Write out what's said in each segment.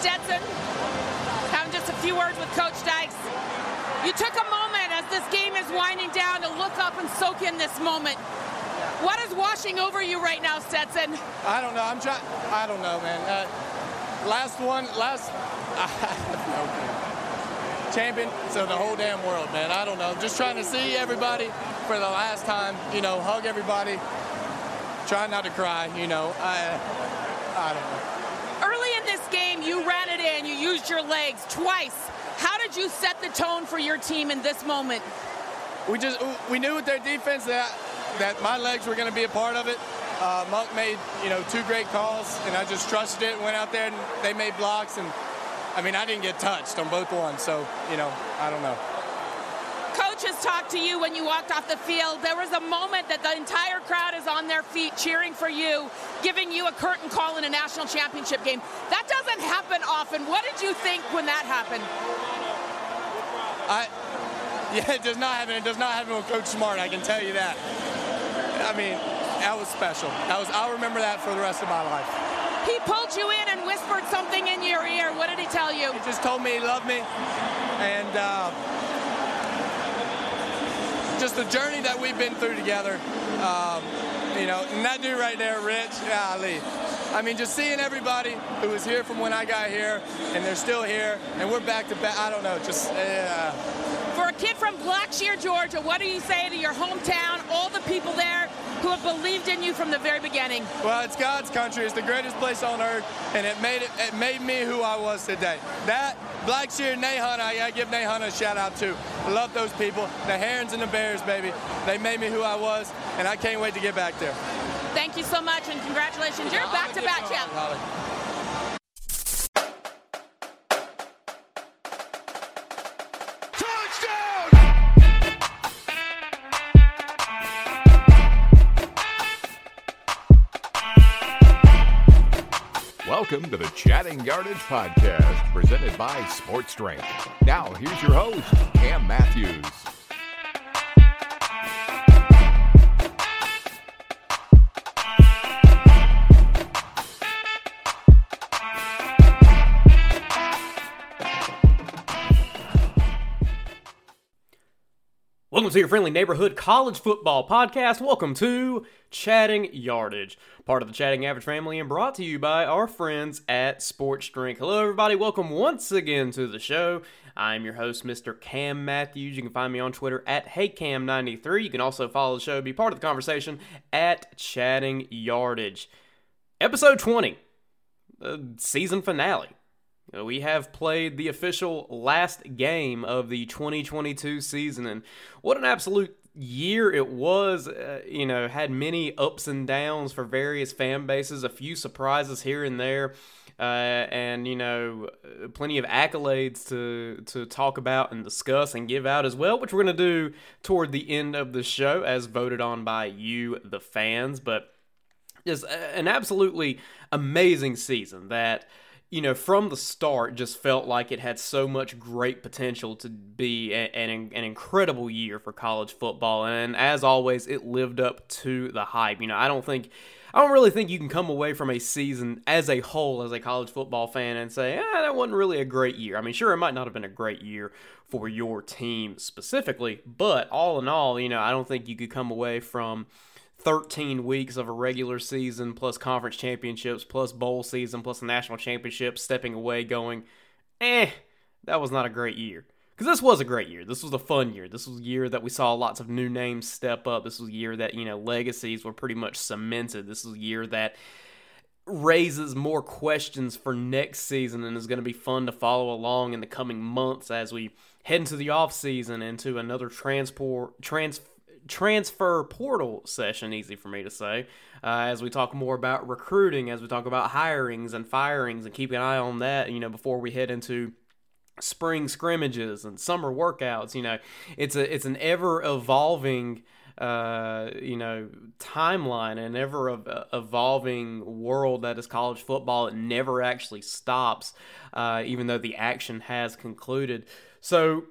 Stetson, having just a few words with Coach Dykes. You took a moment as this game is winding down to look up and soak in this moment. What is washing over you right now, Stetson? I don't know. I'm trying. I don't know, man. Uh, last one, last. Champion so the whole damn world, man. I don't know. Just trying to see everybody for the last time. You know, hug everybody. Try not to cry. You know, I. I don't know. Early in this game, you ran it in. You used your legs twice. How did you set the tone for your team in this moment? We just we knew with their defense that that my legs were going to be a part of it. Uh, Monk made you know two great calls, and I just trusted it went out there and they made blocks. And I mean, I didn't get touched on both ones, so you know, I don't know. Coach has talked to you when you walked off the field. There was a moment that the entire crowd is on their feet cheering for you, giving you a curtain call in a national championship game. That doesn't happen often. What did you think when that happened? I, yeah, it does not happen. It does not happen with Coach Smart. I can tell you that. I mean, that was special. That was. I'll remember that for the rest of my life. He pulled you in and whispered something in your ear. What did he tell you? He just told me he loved me, and uh, just the journey that we've been through together. Um, you know, and that dude right there, Rich, Ali. I mean, just seeing everybody who was here from when I got here, and they're still here, and we're back to back. I don't know, just. For a kid from Blackshear, Georgia, what do you say to your hometown, all the people there who have believed in you from the very beginning? Well, it's God's country. It's the greatest place on earth, and it made it. It made me who I was today. That Blackshear, Nahunta, I gotta give Nahunta a shout out too. I love those people. The Herons and the Bears, baby. They made me who I was, and I can't wait to get back there. Thank you so much, and congratulations. You're back-to-back champ. Welcome to the Chatting Yardage Podcast, presented by Sports Drink. Now, here's your host, Cam Matthews. Welcome to your friendly neighborhood college football podcast. Welcome to Chatting Yardage, part of the Chatting Average family, and brought to you by our friends at Sports Drink. Hello, everybody. Welcome once again to the show. I'm your host, Mr. Cam Matthews. You can find me on Twitter at HeyCam93. You can also follow the show, be part of the conversation at Chatting Yardage. Episode 20, the season finale. Uh, we have played the official last game of the 2022 season, and what an absolute year it was. Uh, you know, had many ups and downs for various fan bases, a few surprises here and there. Uh, and you know, uh, plenty of accolades to to talk about and discuss and give out as well, which we're going to do toward the end of the show, as voted on by you, the fans. But just an absolutely amazing season that you know, from the start, just felt like it had so much great potential to be an, an, incredible year for college football. And as always, it lived up to the hype. You know, I don't think, I don't really think you can come away from a season as a whole as a college football fan and say, eh, that wasn't really a great year. I mean, sure, it might not have been a great year for your team specifically, but all in all, you know, I don't think you could come away from 13 weeks of a regular season plus conference championships plus bowl season plus a national championship stepping away going eh that was not a great year. Because this was a great year. This was a fun year. This was a year that we saw lots of new names step up. This was a year that you know legacies were pretty much cemented. This was a year that raises more questions for next season and is going to be fun to follow along in the coming months as we head into the off season into another transport trans transfer portal session, easy for me to say, uh, as we talk more about recruiting, as we talk about hirings and firings, and keep an eye on that, you know, before we head into spring scrimmages and summer workouts. You know, it's a it's an ever evolving. Uh, you know, timeline and ever evolving world that is college football. It never actually stops, uh, even though the action has concluded. So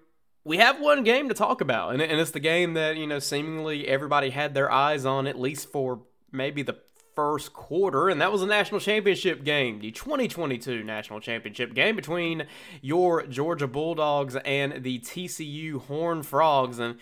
we have one game to talk about, and, and it's the game that you know seemingly everybody had their eyes on at least for maybe the first quarter, and that was a national championship game, the 2022 national championship game between your Georgia Bulldogs and the TCU Horn Frogs. And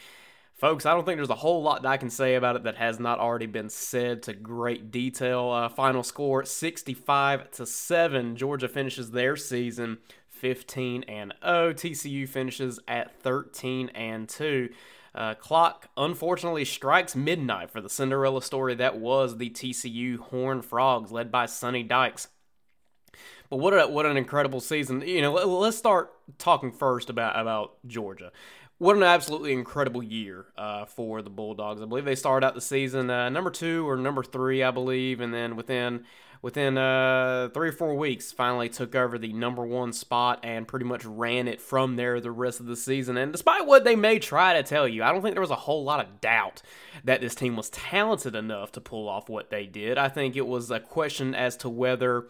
folks, I don't think there's a whole lot that I can say about it that has not already been said to great detail. Uh, final score 65 to 7. Georgia finishes their season 15 and 0. TCU finishes at 13 and 2. Uh, clock unfortunately strikes midnight for the Cinderella story that was the TCU Horned Frogs, led by Sonny Dykes. But what a, what an incredible season! You know, let, us start talking first about about Georgia. What an absolutely incredible year uh, for the Bulldogs. I believe they started out the season uh, number two or number three, I believe, and then within within uh, three or four weeks, finally took over the number one spot and pretty much ran it from there the rest of the season. And despite what they may try to tell you, I don't think there was a whole lot of doubt that this team was talented enough to pull off what they did. I think it was a question as to whether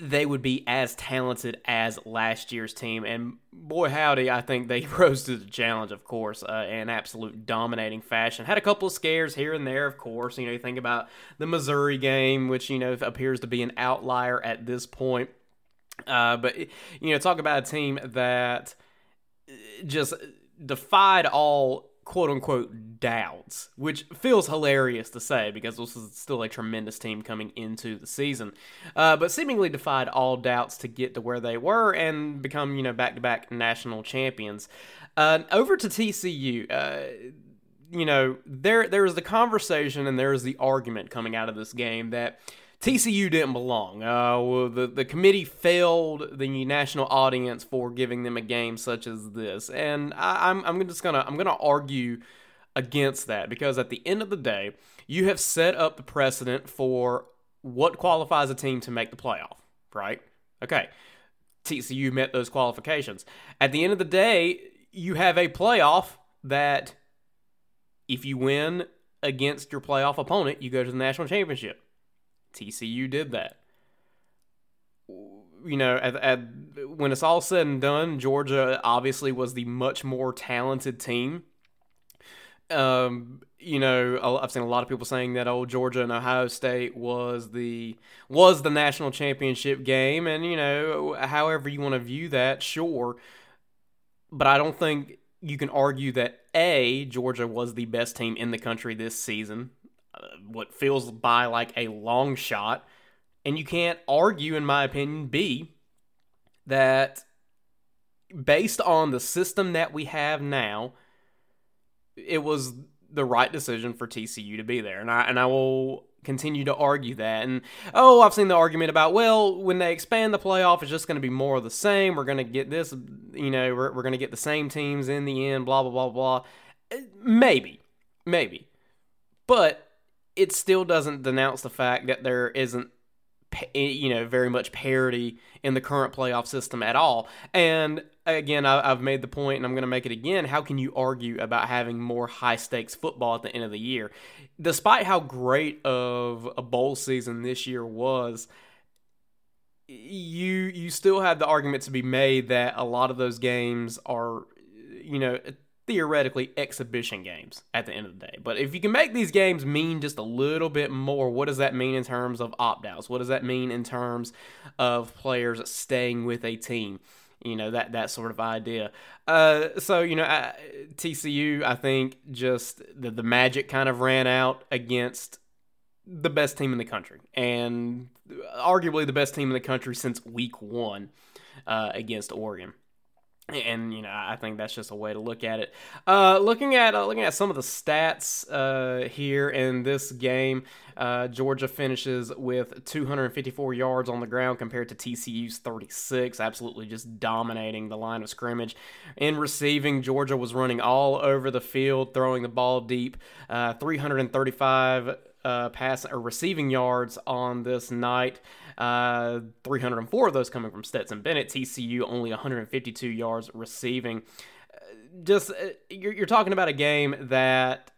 they would be as talented as last year's team. And boy, howdy, I think they rose to the challenge, of course, uh, in absolute dominating fashion. Had a couple of scares here and there, of course. You know, you think about the Missouri game, which, you know, appears to be an outlier at this point. Uh, but, you know, talk about a team that just defied all quote unquote doubts, which feels hilarious to say because this is still a tremendous team coming into the season, uh, but seemingly defied all doubts to get to where they were and become you know back to back national champions. Uh, over to TCU. Uh, you know, there there is the conversation and there is the argument coming out of this game that TCU didn't belong. Uh, well, the the committee failed the national audience for giving them a game such as this, and I, I'm I'm just gonna I'm gonna argue against that because at the end of the day, you have set up the precedent for what qualifies a team to make the playoff, right? Okay. TCU met those qualifications. At the end of the day, you have a playoff that if you win against your playoff opponent, you go to the national championship. TCU did that. You know, at, at, when it's all said and done, Georgia obviously was the much more talented team. Um, you know, I've seen a lot of people saying that old oh, Georgia and Ohio State was the was the national championship game, and you know, however you want to view that, sure. But I don't think you can argue that a Georgia was the best team in the country this season what feels by like a long shot. And you can't argue, in my opinion, B, that based on the system that we have now, it was the right decision for TCU to be there. And I and I will continue to argue that. And oh, I've seen the argument about well, when they expand the playoff, it's just going to be more of the same. We're going to get this, you know, we're, we're going to get the same teams in the end. Blah blah blah blah. Maybe, maybe, but it still doesn't denounce the fact that there isn't eh, you know very much parity in the current playoff system at all. And again I, have made the point and i'm going to make it again how can you argue about having more high stakes football at the end of the year? Despite how great of a bowl season this year was you you still have the argument to be made that a lot of those games are you know theoretically exhibition games at the end of the day. But if you can make these games mean just a little bit more, what does that mean in terms of opt outs? What does that mean in terms of players staying with a team? You know, that, that sort of idea. Uh, so, you know, uh, TCU, I think just the, the magic kind of ran out against the best team in the country and arguably the best team in the country since week one uh, against Oregon and you know I think that's just a way to look at it. Uh, looking at uh, looking at some of the stats uh, here in this game, uh, Georgia finishes with 254 yards on the ground compared to TCU's 36. Absolutely just dominating the line of scrimmage. In receiving, Georgia was running all over the field, throwing the ball deep. Uh, 335 uh, pass or receiving yards on this night. Uh, 304 of those coming from Stetson Bennett. TCU only 152 yards receiving. Uh, just uh, you're, you're talking about a game that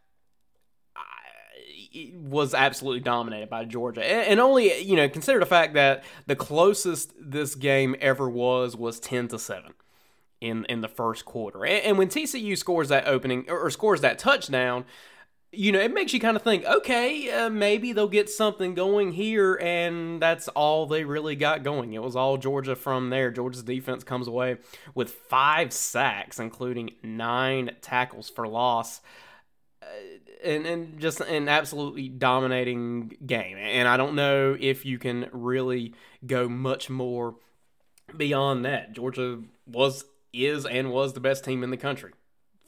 was absolutely dominated by Georgia. And only, you know, consider the fact that the closest this game ever was was 10 to 7 in in the first quarter. And when TCU scores that opening or scores that touchdown, you know, it makes you kind of think, okay, uh, maybe they'll get something going here, and that's all they really got going. It was all Georgia from there. Georgia's defense comes away with five sacks, including nine tackles for loss. Uh, and, and just an absolutely dominating game. And I don't know if you can really go much more beyond that. Georgia was, is, and was the best team in the country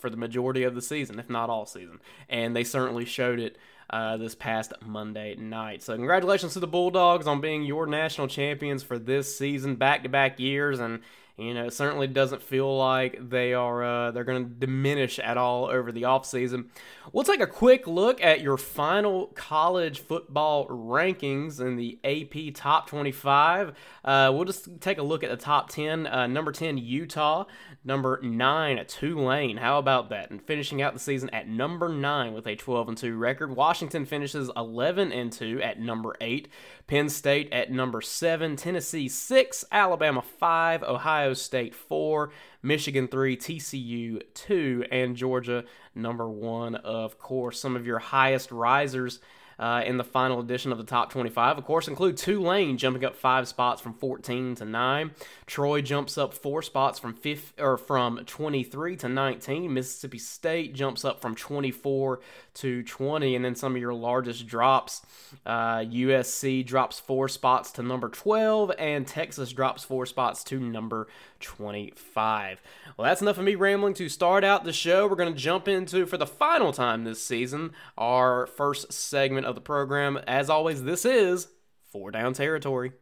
for the majority of the season, if not all season. And they certainly showed it uh, this past Monday night. So, congratulations to the Bulldogs on being your national champions for this season, back to back years. And you know, it certainly doesn't feel like they are uh, they're going to diminish at all over the offseason. We'll take a quick look at your final college football rankings in the AP Top 25. Uh, we'll just take a look at the top 10. Uh, number 10, Utah. Number 9, Tulane. How about that? And finishing out the season at number 9 with a 12 and 2 record. Washington finishes 11 and 2 at number 8. Penn State at number 7. Tennessee 6. Alabama 5. Ohio State 4. Michigan 3. TCU 2. And Georgia number 1, of course. Some of your highest risers uh, in the final edition of the top 25. Of course, include Tulane jumping up five spots from 14 to 9. Troy jumps up four spots from fifth or from 23 to 19. Mississippi State jumps up from 24 to 20, and then some of your largest drops. Uh, USC drops four spots to number 12, and Texas drops four spots to number 25. Well, that's enough of me rambling to start out the show. We're going to jump into, for the final time this season, our first segment of the program. As always, this is Four Down Territory.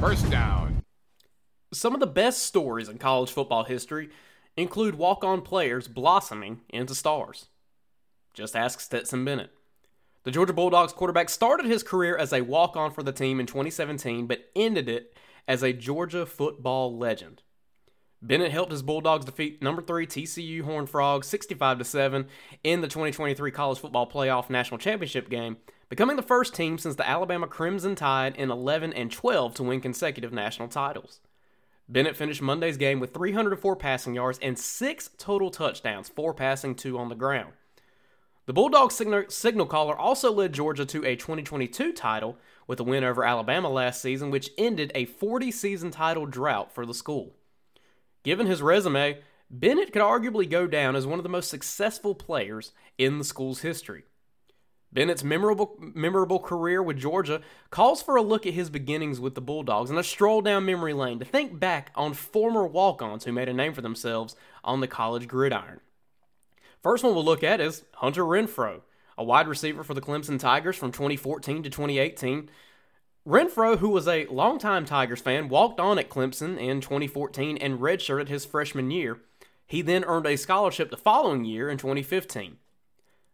First down. Some of the best stories in college football history include walk on players blossoming into stars. Just ask Stetson Bennett. The Georgia Bulldogs quarterback started his career as a walk on for the team in 2017, but ended it as a Georgia football legend. Bennett helped his Bulldogs defeat number 3 TCU Horned Frogs 65 7 in the 2023 College Football Playoff National Championship game, becoming the first team since the Alabama Crimson Tide in 11 and 12 to win consecutive national titles. Bennett finished Monday's game with 304 passing yards and 6 total touchdowns, 4 passing, 2 on the ground. The Bulldogs signal, signal caller also led Georgia to a 2022 title with a win over Alabama last season, which ended a 40 season title drought for the school. Given his resume, Bennett could arguably go down as one of the most successful players in the school's history. Bennett's memorable, memorable career with Georgia calls for a look at his beginnings with the Bulldogs and a stroll down memory lane to think back on former walk ons who made a name for themselves on the college gridiron. First one we'll look at is Hunter Renfrow, a wide receiver for the Clemson Tigers from 2014 to 2018. Renfrow, who was a longtime Tigers fan, walked on at Clemson in 2014 and redshirted his freshman year. He then earned a scholarship the following year in 2015.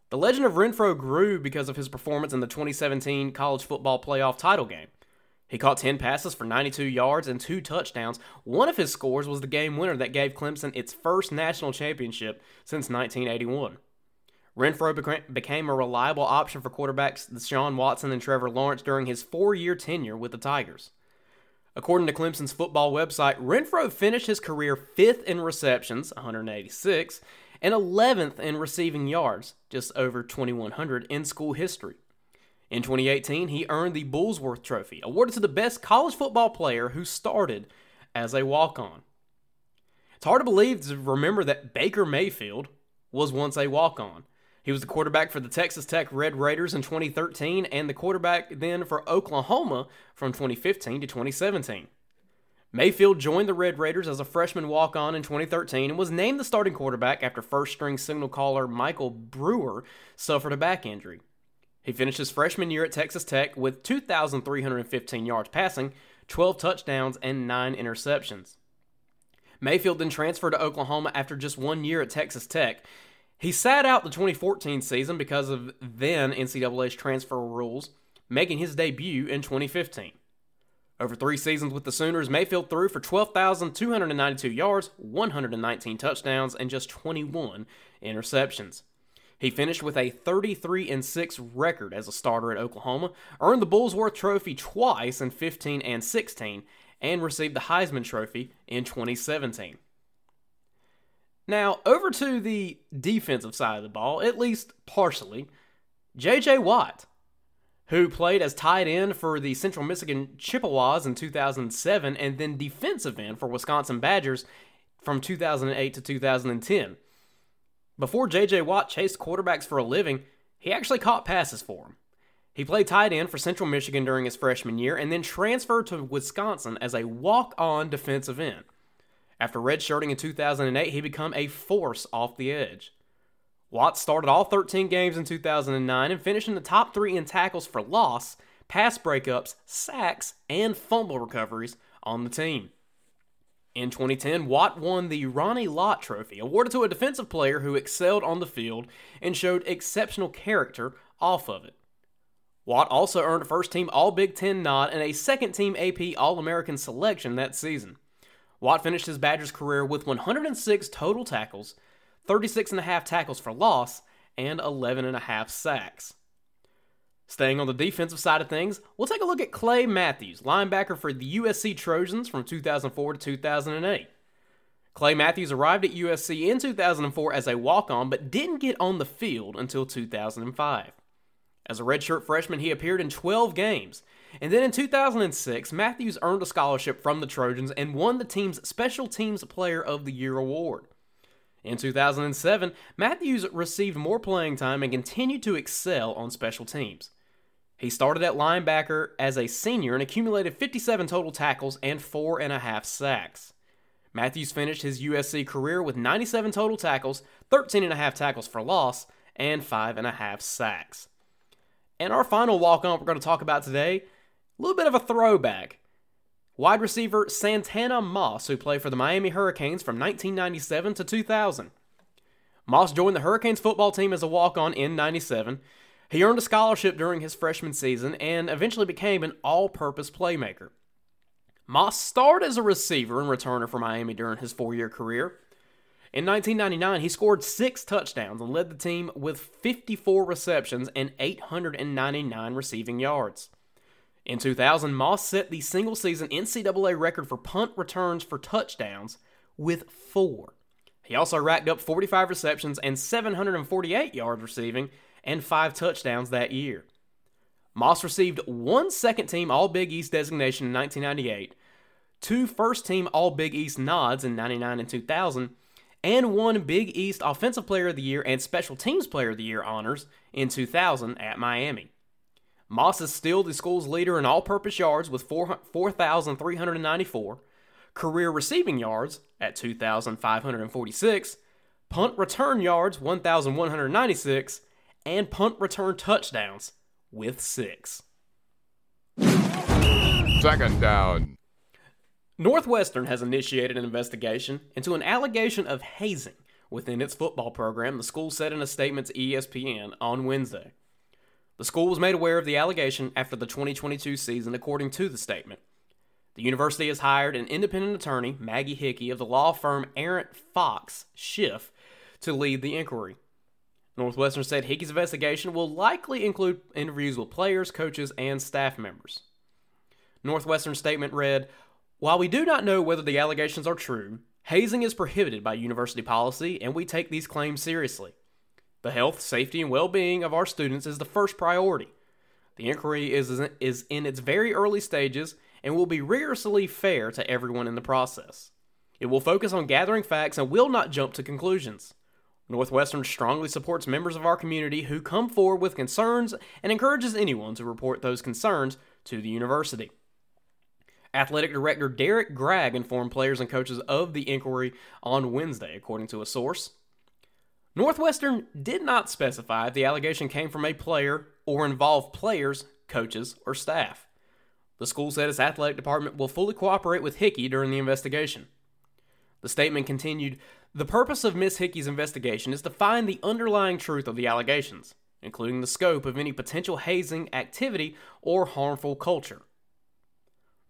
The legend of Renfrow grew because of his performance in the 2017 college football playoff title game. He caught 10 passes for 92 yards and two touchdowns. One of his scores was the game winner that gave Clemson its first national championship since 1981. Renfrow became a reliable option for quarterbacks Deshaun Watson and Trevor Lawrence during his four year tenure with the Tigers. According to Clemson's football website, Renfrow finished his career fifth in receptions, 186, and 11th in receiving yards, just over 2,100 in school history. In 2018, he earned the Burlsworth Trophy, awarded to the best college football player who started as a walk on. It's hard to believe to remember that Baker Mayfield was once a walk on. He was the quarterback for the Texas Tech Red Raiders in 2013 and the quarterback then for Oklahoma from 2015 to 2017. Mayfield joined the Red Raiders as a freshman walk on in 2013 and was named the starting quarterback after first string signal caller Michael Brewer suffered a back injury. He finished his freshman year at Texas Tech with 2,315 yards passing, 12 touchdowns, and 9 interceptions. Mayfield then transferred to Oklahoma after just one year at Texas Tech. He sat out the 2014 season because of then NCAA's transfer rules, making his debut in 2015. Over three seasons with the Sooners, Mayfield threw for 12,292 yards, 119 touchdowns, and just 21 interceptions. He finished with a 33 and 6 record as a starter at Oklahoma, earned the Burlsworth Trophy twice in 15 and 16, and received the Heisman Trophy in 2017. Now, over to the defensive side of the ball, at least partially, J.J. Watt, who played as tight end for the Central Michigan Chippewas in 2007 and then defensive end for Wisconsin Badgers from 2008 to 2010. Before J.J. Watt chased quarterbacks for a living, he actually caught passes for him. He played tight end for Central Michigan during his freshman year and then transferred to Wisconsin as a walk on defensive end. After redshirting in 2008, he became a force off the edge. Watts started all 13 games in 2009 and finished in the top three in tackles for loss, pass breakups, sacks, and fumble recoveries on the team. In 2010, Watt won the Ronnie Lott Trophy, awarded to a defensive player who excelled on the field and showed exceptional character off of it. Watt also earned a first team All Big Ten nod and a second team AP All American selection that season. Watt finished his Badgers career with 106 total tackles, 36.5 tackles for loss, and 11.5 sacks. Staying on the defensive side of things, we'll take a look at Clay Matthews, linebacker for the USC Trojans from 2004 to 2008. Clay Matthews arrived at USC in 2004 as a walk on, but didn't get on the field until 2005. As a redshirt freshman, he appeared in 12 games. And then in 2006, Matthews earned a scholarship from the Trojans and won the team's Special Teams Player of the Year award. In 2007, Matthews received more playing time and continued to excel on special teams. He started at linebacker as a senior and accumulated 57 total tackles and four and a half sacks. Matthews finished his USC career with 97 total tackles, 13 and a half tackles for loss, and five and a half sacks. And our final walk on we're going to talk about today, a little bit of a throwback. Wide receiver Santana Moss, who played for the Miami Hurricanes from 1997 to 2000. Moss joined the Hurricanes football team as a walk on in 97. He earned a scholarship during his freshman season and eventually became an all purpose playmaker. Moss starred as a receiver and returner for Miami during his four year career. In 1999, he scored six touchdowns and led the team with 54 receptions and 899 receiving yards. In 2000, Moss set the single season NCAA record for punt returns for touchdowns with four. He also racked up 45 receptions and 748 yards receiving and five touchdowns that year. Moss received one second team All Big East designation in 1998, two first team All Big East nods in 99 and 2000, and one Big East Offensive Player of the Year and Special Teams Player of the Year honors in 2000 at Miami. Moss is still the school's leader in all purpose yards with 4,394, career receiving yards at 2,546, punt return yards 1,196, and punt return touchdowns with six. Second down. Northwestern has initiated an investigation into an allegation of hazing within its football program, the school said in a statement to ESPN on Wednesday. The school was made aware of the allegation after the 2022 season, according to the statement. The university has hired an independent attorney, Maggie Hickey, of the law firm Arent Fox Schiff, to lead the inquiry. Northwestern said Hickey's investigation will likely include interviews with players, coaches, and staff members. Northwestern's statement read while we do not know whether the allegations are true, hazing is prohibited by university policy, and we take these claims seriously. The health, safety, and well being of our students is the first priority. The inquiry is, is in its very early stages and will be rigorously fair to everyone in the process. It will focus on gathering facts and will not jump to conclusions. Northwestern strongly supports members of our community who come forward with concerns and encourages anyone to report those concerns to the university. Athletic Director Derrick Gragg informed players and coaches of the inquiry on Wednesday, according to a source. Northwestern did not specify if the allegation came from a player or involved players, coaches, or staff. The school said its athletic department will fully cooperate with Hickey during the investigation. The statement continued The purpose of Miss Hickey's investigation is to find the underlying truth of the allegations, including the scope of any potential hazing activity or harmful culture.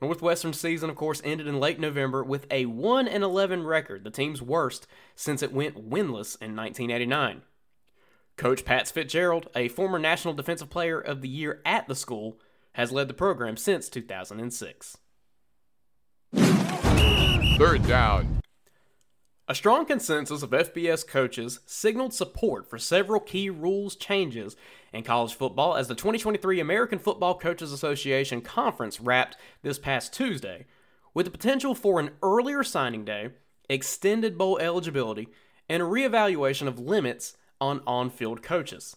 Northwestern's season, of course, ended in late November with a 1 11 record, the team's worst since it went winless in 1989. Coach Pat Fitzgerald, a former National Defensive Player of the Year at the school, has led the program since 2006. Third down. A strong consensus of FBS coaches signaled support for several key rules changes in college football as the 2023 American Football Coaches Association Conference wrapped this past Tuesday, with the potential for an earlier signing day, extended bowl eligibility, and a reevaluation of limits on on field coaches.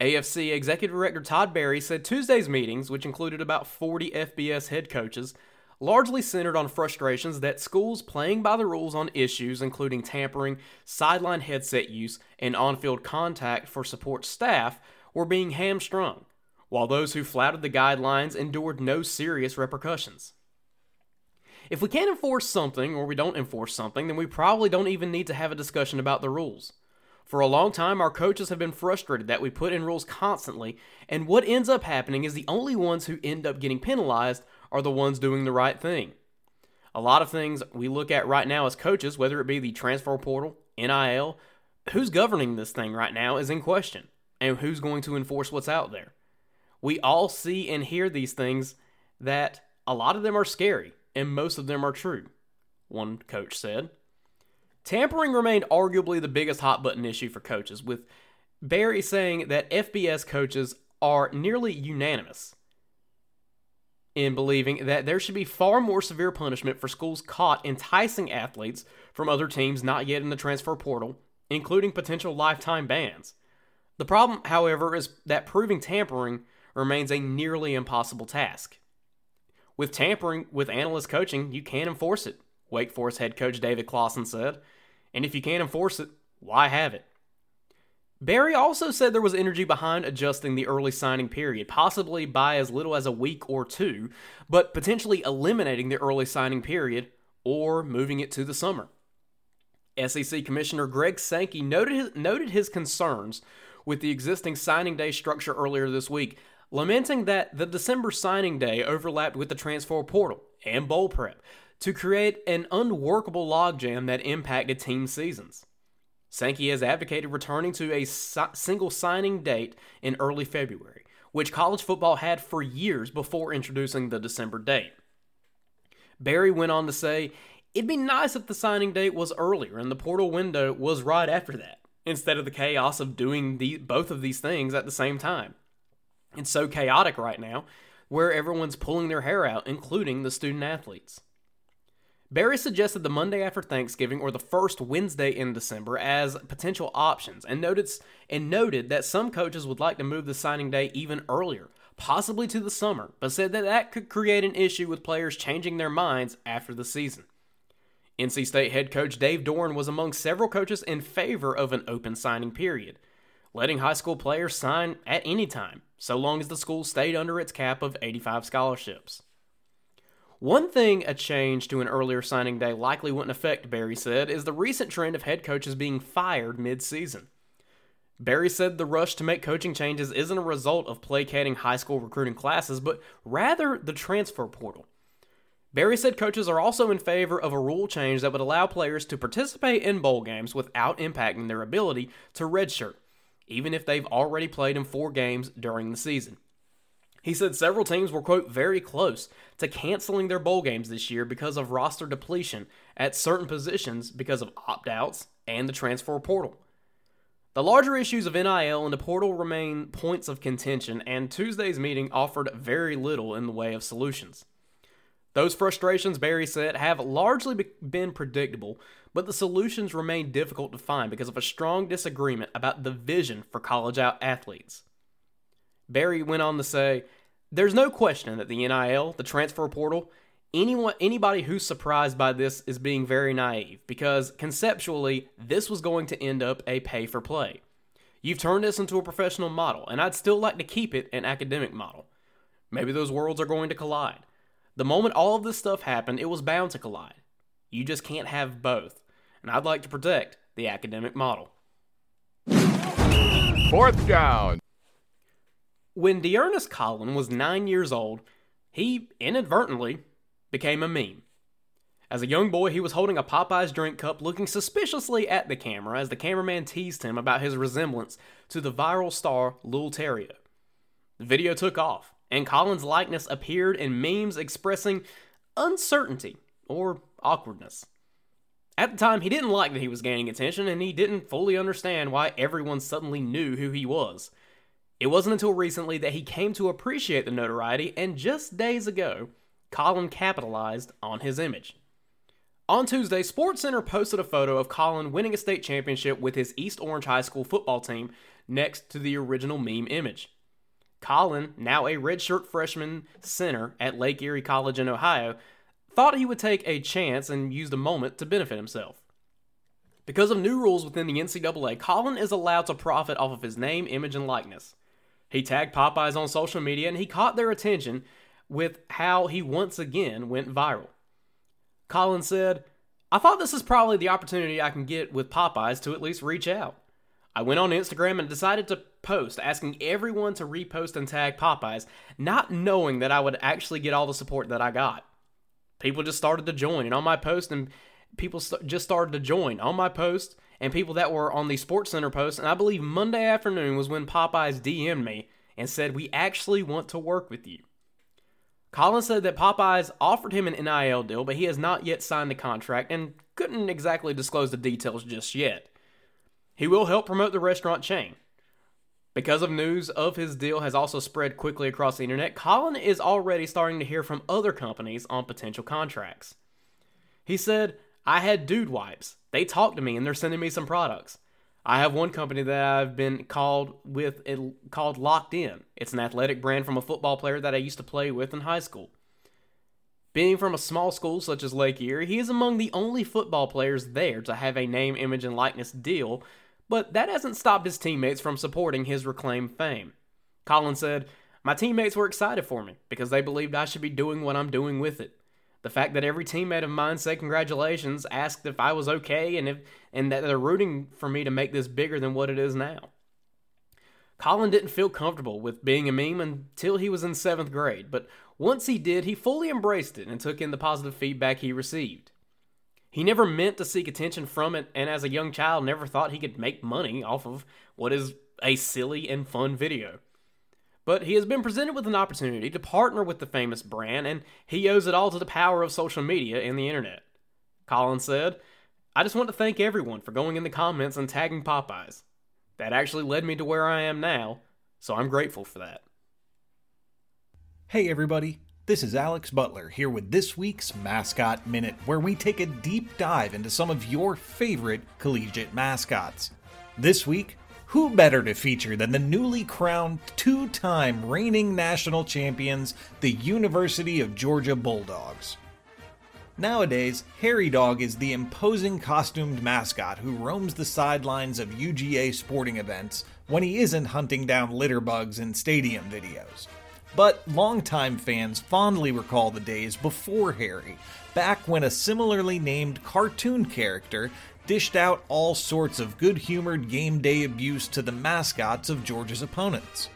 AFC Executive Director Todd Berry said Tuesday's meetings, which included about 40 FBS head coaches, largely centered on frustrations that schools playing by the rules on issues including tampering, sideline headset use, and on field contact for support staff were being hamstrung, while those who flouted the guidelines endured no serious repercussions. If we can't enforce something or we don't enforce something, then we probably don't even need to have a discussion about the rules. For a long time, our coaches have been frustrated that we put in rules constantly, and what ends up happening is the only ones who end up getting penalized are the ones doing the right thing. A lot of things we look at right now as coaches, whether it be the transfer portal, NIL, who's governing this thing right now is in question, and who's going to enforce what's out there. We all see and hear these things that a lot of them are scary, and most of them are true, one coach said. Tampering remained arguably the biggest hot button issue for coaches, with Berry saying that FBS coaches are nearly unanimous in believing that there should be far more severe punishment for schools caught enticing athletes from other teams not yet in the transfer portal, including potential lifetime bans. The problem, however, is that proving tampering remains a nearly impossible task. With tampering with analyst coaching, you can't enforce it, Wake Forest head coach David Clawson said. And if you can't enforce it, why have it? Berry also said there was energy behind adjusting the early signing period, possibly by as little as a week or two, but potentially eliminating the early signing period or moving it to the summer. SEC Commissioner Greg Sankey noted his, noted his concerns with the existing signing day structure earlier this week, lamenting that the December signing day overlapped with the transfer portal and bowl prep to create an unworkable logjam that impacted team seasons. Sankey has advocated returning to a si- single signing date in early February, which college football had for years before introducing the December date. Berry went on to say, It'd be nice if the signing date was earlier and the portal window was right after that, instead of the chaos of doing the, both of these things at the same time. It's so chaotic right now, where everyone's pulling their hair out, including the student athletes. Berry suggested the Monday after Thanksgiving or the first Wednesday in December as potential options and noted, and noted that some coaches would like to move the signing day even earlier, possibly to the summer, but said that that could create an issue with players changing their minds after the season. NC State head coach Dave Doeren was among several coaches in favor of an open signing period, letting high school players sign at any time, so long as the school stayed under its cap of 85 scholarships. One thing a change to an earlier signing day likely wouldn't affect, Berry said, is the recent trend of head coaches being fired mid season. Berry said the rush to make coaching changes isn't a result of placating high school recruiting classes, but rather the transfer portal. Berry said coaches are also in favor of a rule change that would allow players to participate in bowl games without impacting their ability to redshirt, even if they've already played in four games during the season. He said several teams were, quote, very close to canceling their bowl games this year because of roster depletion at certain positions because of opt outs and the transfer portal. The larger issues of NIL and the portal remain points of contention, and Tuesday's meeting offered very little in the way of solutions. Those frustrations, Berry said, have largely been predictable, but the solutions remain difficult to find because of a strong disagreement about the vision for college athletes. Berry went on to say, "There's no question that the NIL, the transfer portal, anyone anybody who's surprised by this is being very naive because conceptually this was going to end up a pay for play. You've turned this into a professional model, and I'd still like to keep it an academic model. Maybe those worlds are going to collide. The moment all of this stuff happened, it was bound to collide. You just can't have both, and I'd like to protect the academic model." Fourth down. When D'Ernest Collin was nine years old, he inadvertently became a meme. As a young boy, he was holding a Popeyes drink cup looking suspiciously at the camera as the cameraman teased him about his resemblance to the viral star Lil Terrio. The video took off, and Collin's likeness appeared in memes expressing uncertainty or awkwardness. At the time, he didn't like that he was gaining attention, and he didn't fully understand why everyone suddenly knew who he was. It wasn't until recently that he came to appreciate the notoriety, and just days ago, Colin capitalized on his image. On Tuesday, SportsCenter posted a photo of Colin winning a state championship with his East Orange High School football team next to the original meme image. Colin, now a redshirt freshman center at Lake Erie College in Ohio, thought he would take a chance and use the moment to benefit himself. Because of new rules within the NCAA, Colin is allowed to profit off of his name, image, and likeness. He tagged Popeyes on social media and he caught their attention with how he once again went viral. Colin said, I thought this is probably the opportunity I can get with Popeyes to at least reach out. I went on Instagram and decided to post asking everyone to repost and tag Popeyes, not knowing that I would actually get all the support that I got. People just started to join, and on my post, and people st- just started to join on my post, and people that were on the Sports Center post, and I believe Monday afternoon was when Popeyes DM'd me and said, We actually want to work with you. Colin said that Popeyes offered him an NIL deal, but he has not yet signed the contract and couldn't exactly disclose the details just yet. He will help promote the restaurant chain. Because of news of his deal has also spread quickly across the internet, Colin is already starting to hear from other companies on potential contracts. He said, I had dude wipes. They talked to me and they're sending me some products. I have one company that I've been called with it called Locked In. It's an athletic brand from a football player that I used to play with in high school. Being from a small school such as Lake Erie, he is among the only football players there to have a name, image, and likeness deal, but that hasn't stopped his teammates from supporting his reclaimed fame. Colin said, My teammates were excited for me because they believed I should be doing what I'm doing with it. The fact that every teammate of mine said congratulations, asked if I was okay, and if and that they're rooting for me to make this bigger than what it is now. Colin didn't feel comfortable with being a meme until he was in seventh grade, but once he did, he fully embraced it and took in the positive feedback he received. He never meant to seek attention from it, and as a young child, never thought he could make money off of what is a silly and fun video. But he has been presented with an opportunity to partner with the famous brand, and he owes it all to the power of social media and the internet. Colin said, I just want to thank everyone for going in the comments and tagging Popeyes. That actually led me to where I am now, so I'm grateful for that. Hey, everybody. This is Alex Butler here with this week's Mascot Minute, where we take a deep dive into some of your favorite collegiate mascots. This week, who better to feature than the newly crowned two time reigning national champions, the University of Georgia Bulldogs? Nowadays, Hairy Dawg is the imposing costumed mascot who roams the sidelines of UGA sporting events when he isn't hunting down litter bugs in stadium videos. But longtime fans fondly recall the days before Harry, back when a similarly named cartoon character dished out all sorts of good humored game day abuse to the mascots of Georgia's opponents.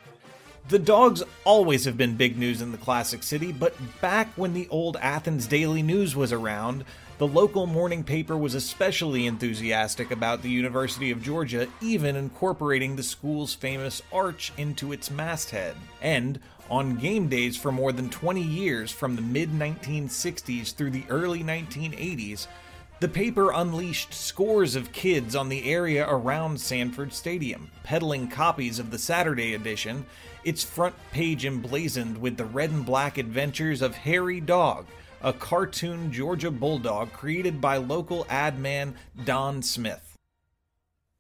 The dogs always have been big news in the classic city, but back when the old Athens Daily News was around, the local morning paper was especially enthusiastic about the University of Georgia, even incorporating the school's famous arch into its masthead. And on game days for more than 20 years, from the mid 1960s through the early 1980s, the paper unleashed scores of kids on the area around Sanford Stadium, peddling copies of the Saturday edition, its front page emblazoned with the red and black adventures of Harry Dog, a cartoon Georgia bulldog created by local ad man Don Smith.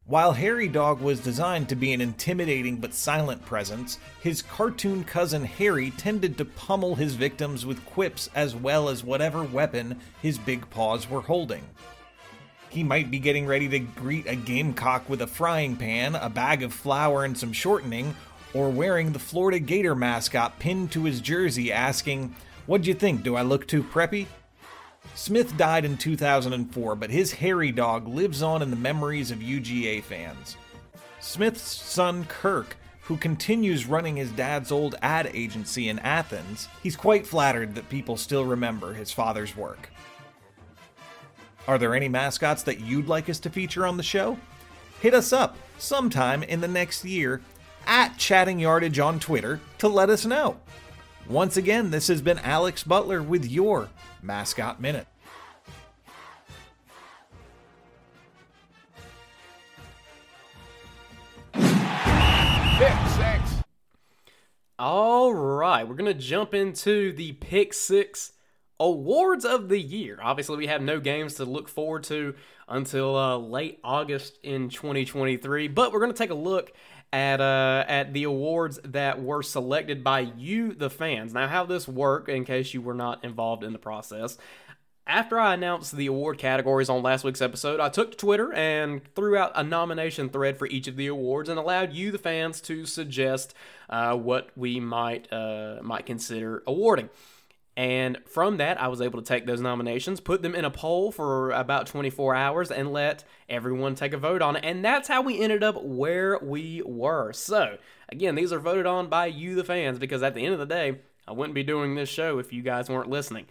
While Hairy Dawg was designed to be an intimidating but silent presence, his cartoon cousin Harry tended to pummel his victims with quips as well as whatever weapon his big paws were holding. He might be getting ready to greet a gamecock with a frying pan, a bag of flour, and some shortening, or wearing the Florida Gator mascot pinned to his jersey asking, What'd you think? Do I look too preppy? Smith died in 2004, but his hairy dog lives on in the memories of UGA fans. Smith's son Kirk, who continues running his dad's old ad agency in Athens, he's quite flattered that people still remember his father's work. Are there any mascots that you'd like us to feature on the show? Hit us up sometime in the next year at Chatting Yardage on Twitter to let us know. Once again, this has been Alex Butler with your Mascot Minute. Pick six. All right, we're going to jump into the pick six awards of the year. Obviously, we have no games to look forward to until uh, late August in 2023, but we're going to take a look at uh, at the awards that were selected by you, the fans. Now, how this work, in case you were not involved in the process, after I announced the award categories on last week's episode, I took to Twitter and threw out a nomination thread for each of the awards and allowed you, the fans, to suggest uh, what we might uh, might consider awarding. And from that, I was able to take those nominations, put them in a poll for about 24 hours, and let everyone take a vote on it. And that's how we ended up where we were. So, again, these are voted on by you, the fans, because at the end of the day, I wouldn't be doing this show if you guys weren't listening.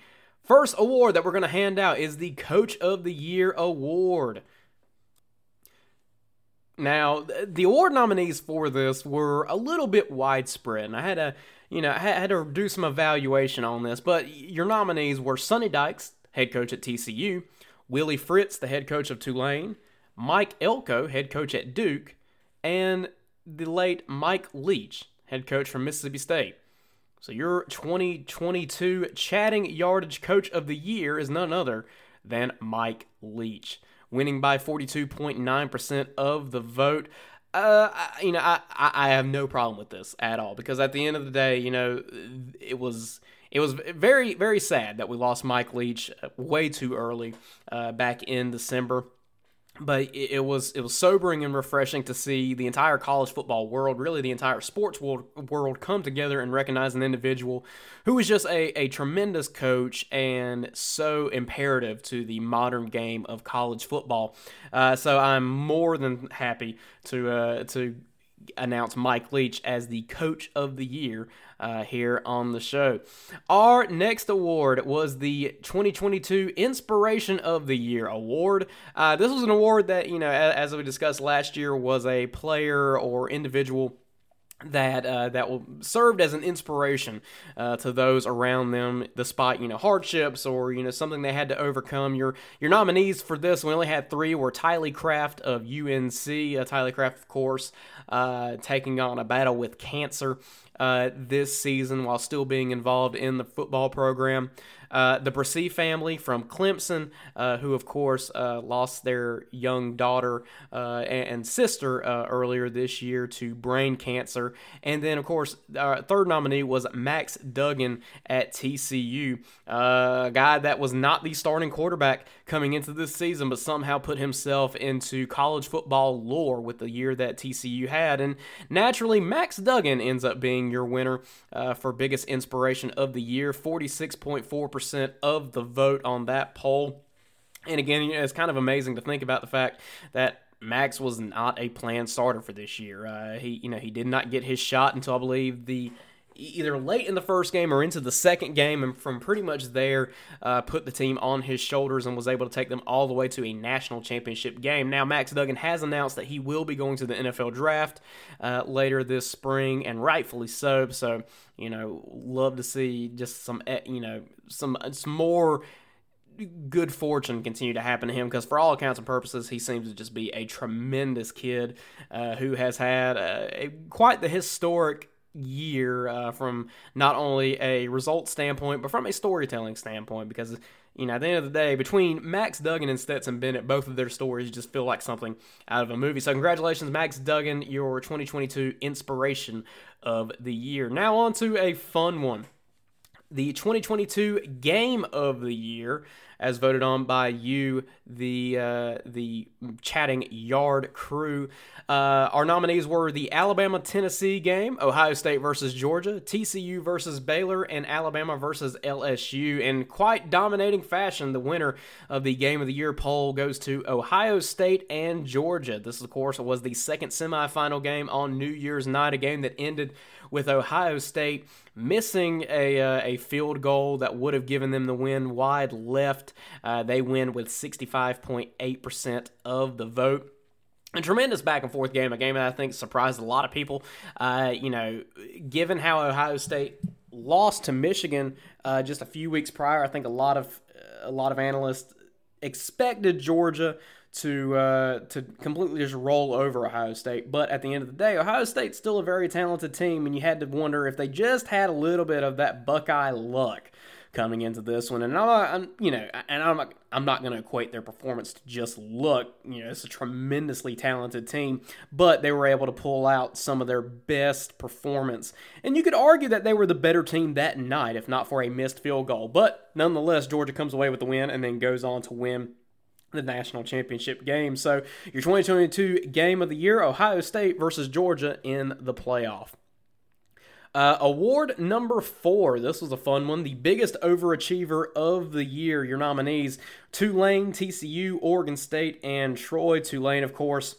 First award that we're going to hand out is the Coach of the Year Award. Now, the award nominees for this were a little bit widespread, and I had to, you know, had to do some evaluation on this. But your nominees were Sonny Dykes, head coach at TCU, Willie Fritz, the head coach of Tulane, Mike Elko, head coach at Duke, and the late Mike Leach, head coach from Mississippi State. So your 2022 chatting yardage coach of the year is none other than Mike Leach, winning by 42.9% of the vote. Uh, you know, I, I have no problem with this at all because at the end of the day, you know, it was it was very very sad that we lost Mike Leach way too early uh, back in December but it, was it was sobering and refreshing to see the entire college football world, really the entire sports world, world come together and recognize an individual who was just a, a tremendous coach and so imperative to the modern game of college football. Uh, so I'm more than happy to uh, to announce Mike Leach as the Coach of the Year uh, here on the show. Our next award was the 2022 Inspiration of the Year award. Uh, this was an award that, you know, as we discussed last year, was a player or individual that uh, that will served as an inspiration uh, to those around them, despite you know hardships or you know something they had to overcome. Your your nominees for this we only had three were Tylee Craft of UNC, uh, Tylee Craft of course, uh, taking on a battle with cancer uh, this season while still being involved in the football program. Uh, the Bresee family from Clemson, uh, who of course uh, lost their young daughter uh, and, and, sister uh, earlier this year to brain cancer. And then, of course, our third nominee was Max Duggan at TCU, a guy that was not the starting quarterback coming into this season, but somehow put himself into college football lore with the year that TCU had. And naturally, Max Duggan ends up being your winner for biggest inspiration of the year, 46.4% percent of the vote on that poll. And again, it's kind of amazing to think about the fact that Max was not a planned starter for this year. Uh, he, you know, he did not get his shot until I believe the either late in the first game or into the second game, and from pretty much there, uh, put the team on his shoulders and was able to take them all the way to a national championship game. Now, Max Duggan has announced that he will be going to the NFL draft uh, later this spring, and rightfully so. So, you know, love to see just some, you know, some, some more good fortune continue to happen to him because for all accounts and purposes he seems to just be a tremendous kid uh, who has had uh, a, quite the historic year uh, from not only a result standpoint but from a storytelling standpoint because you know at the end of the day between Max Duggan and Stetson Bennett both of their stories just feel like something out of a movie. So congratulations Max Duggan your 2022 inspiration of the year. Now on to a fun one the 2022 game of the year as voted on by you, the uh, the chatting yard crew. Uh, our nominees were the Alabama Tennessee game, Ohio State versus Georgia, TCU versus Baylor, and Alabama versus LSU. In quite dominating fashion, the winner of the Game of the Year poll goes to Ohio State and Georgia. This, of course, was the second semifinal game on New Year's night, a game that ended with Ohio State missing a, uh, a field goal that would have given them the win wide left. Uh, they win with 65.8% of the vote a tremendous back and forth game, a game that I think surprised a lot of people. Uh, you know, given how Ohio State lost to Michigan uh, just a few weeks prior, I think a lot of a lot of analysts expected Georgia to uh, to completely just roll over Ohio State. But at the end of the day, Ohio State's still a very talented team, and you had to wonder if they just had a little bit of that Buckeye luck coming into this one. And I'm, I'm you know, and I'm not, I'm not going to equate their performance to just look. You know, it's a tremendously talented team, but they were able to pull out some of their best performance. And you could argue that they were the better team that night, if not for a missed field goal. But nonetheless, Georgia comes away with the win and then goes on to win the national championship game. So, your 2022 game of the year, Ohio State versus Georgia in the playoff. Uh, award number four. This was a fun one. The biggest overachiever of the year. Your nominees Tulane, TCU, Oregon State, and Troy. Tulane, of course,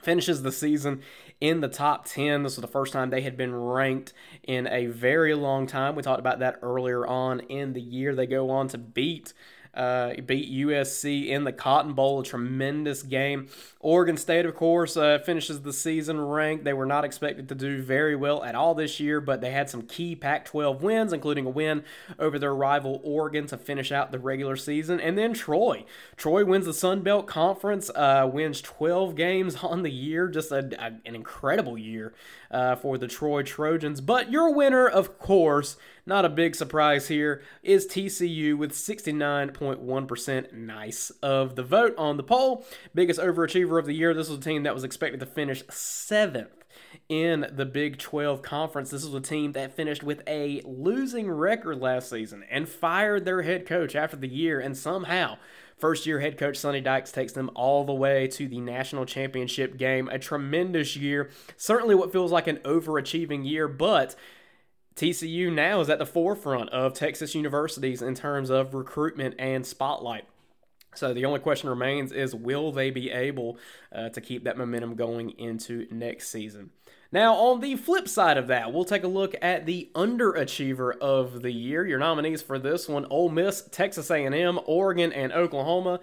finishes the season in the top 10. This was the first time they had been ranked in a very long time. We talked about that earlier on in the year. They go on to beat uh, beat USC in the Cotton Bowl, a tremendous game. Oregon State, of course, uh, finishes the season ranked. They were not expected to do very well at all this year, but they had some key Pac 12 wins, including a win over their rival Oregon to finish out the regular season. And then Troy. Troy wins the Sun Belt Conference, uh, wins 12 games on the year. Just a, a, an incredible year uh, for the Troy Trojans. But your winner, of course, not a big surprise here, is TCU with 69.1% nice of the vote on the poll. Biggest overachiever of the year. This was a team that was expected to finish seventh in the Big 12 Conference. This was a team that finished with a losing record last season and fired their head coach after the year, and somehow First year head coach Sonny Dykes takes them all the way to the national championship game. A tremendous year. Certainly what feels like an overachieving year, but TCU now is at the forefront of Texas universities in terms of recruitment and spotlight. So the only question remains is will they be able uh, to keep that momentum going into next season? Now, on the flip side of that, we'll take a look at the underachiever of the year. Your nominees for this one: Ole Miss, Texas A&M, Oregon, and Oklahoma.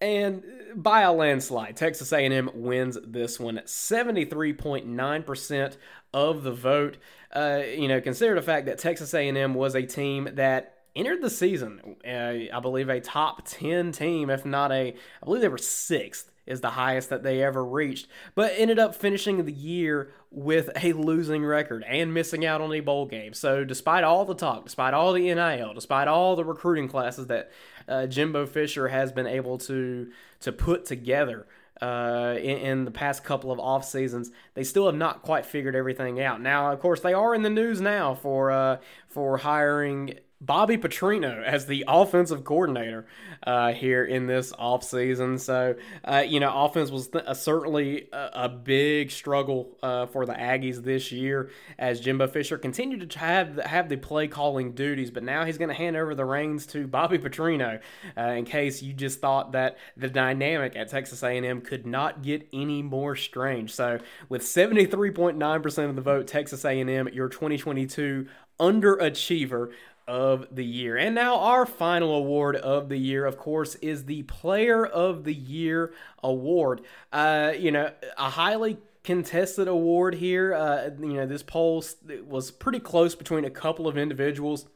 And by a landslide, Texas A&M wins this one. 73.9% of the vote. Uh, you know, consider the fact that Texas A&M was a team that entered the season, uh, I believe, a top 10 team, if not a, I believe they were sixth is the highest that they ever reached, but ended up finishing the year with a losing record and missing out on a bowl game. So, despite all the talk, despite all the NIL, despite all the recruiting classes that uh, Jimbo Fisher has been able to to put together uh, in, in, the past couple of off seasons, they still have not quite figured everything out. Now, of course, they are in the news now for uh, for hiring Bobby Petrino as the offensive coordinator uh, here in this offseason. So, uh, you know, offense was th- uh, certainly a, a, big struggle uh, for the Aggies this year as Jimbo Fisher continued to have the, have the play calling duties, but now he's going to hand over the reins to Bobby Petrino uh, in case you just thought that the dynamic at Texas A&M could not get any more strange. So, with 73.9% of the vote, Texas A&M, your 2022 underachiever of the year. And now our final award of the year, of course, is the Player of the Year award. Uh, you know, a highly contested award here. Uh, you know, this poll was pretty close between a couple of individuals.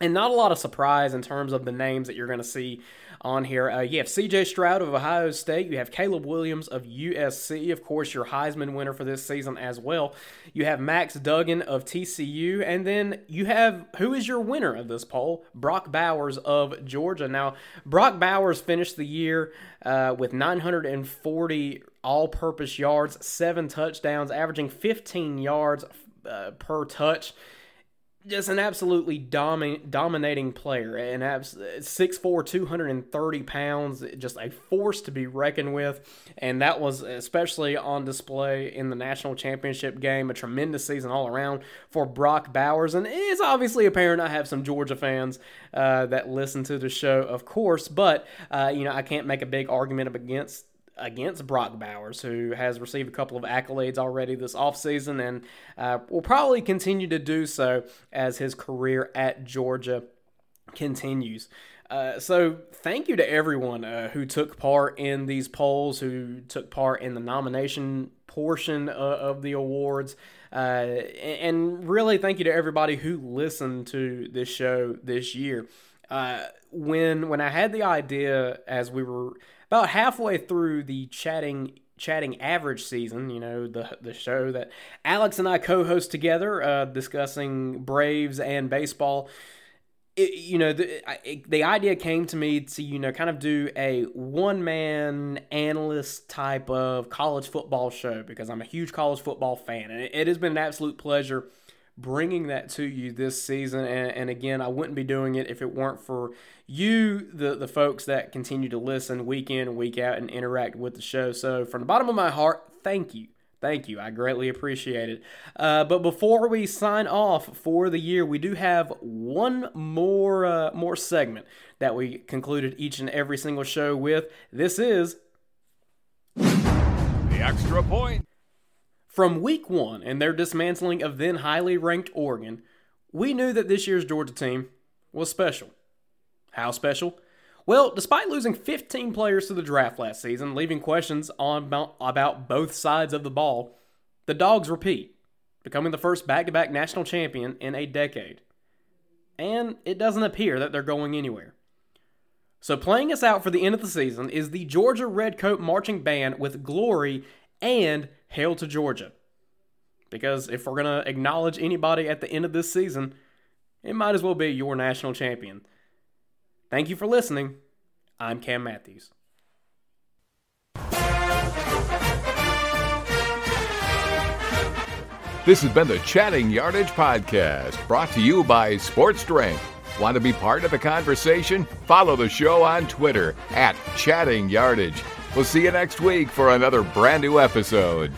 And not a lot of surprise in terms of the names that you're going to see on here. Uh, you have CJ Stroud of Ohio State. You have Caleb Williams of USC, of course, your Heisman winner for this season as well. You have Max Duggan of TCU. And then you have who is your winner of this poll? Brock Bowers of Georgia. Now, Brock Bowers finished the year uh, with 940 all purpose yards, seven touchdowns, averaging 15 yards uh, per touch just an absolutely domi- dominating player. And abs- 6'4, 230 pounds, just a force to be reckoned with. And that was especially on display in the national championship game. A tremendous season all around for Brock Bowers. And it's obviously apparent I have some Georgia fans uh, that listen to the show, of course. But, uh, you know, I can't make a big argument against against Brock Bowers, who has received a couple of accolades already this offseason and uh, will probably continue to do so as his career at Georgia continues. Uh, so, thank you to everyone uh, who took part in these polls, who took part in the nomination portion uh, of the awards. Uh, and really, thank you to everybody who listened to this show this year. Uh, when when I had the idea, as we were about halfway through the chatting chatting average season, you know, the the show that Alex and I co-host together, uh, discussing Braves and baseball. It, you know, the it, the idea came to me to you know kind of do a one man analyst type of college football show because I'm a huge college football fan, and it, it has been an absolute pleasure bringing that to you this season. And, and, again, I wouldn't be doing it if it weren't for you, the, the folks that continue to listen week in and week out and interact with the show. So, from the bottom of my heart, thank you. Thank you. I greatly appreciate it. Uh, but before we sign off for the year, we do have one more uh, more segment that we concluded each and every single show with. This is the extra point. From week one and their dismantling of then highly ranked Oregon, we knew that this year's Georgia team was special. How special? Well, despite losing 15 players to the draft last season, leaving questions on about both sides of the ball, the Dogs repeat, becoming the first back to back national champion in a decade. And it doesn't appear that they're going anywhere. So, playing us out for the end of the season is the Georgia Redcoat Marching Band with Glory and Hail to Georgia. Because if we're going to acknowledge anybody at the end of this season, it might as well be your national champion. Thank you for listening. I'm Cam Matthews. This has been the Chatting Yardage Podcast, brought to you by Sports Drink. Want to be part of the conversation? Follow the show on Twitter at Chatting Yardage. We'll see you next week for another brand new episode.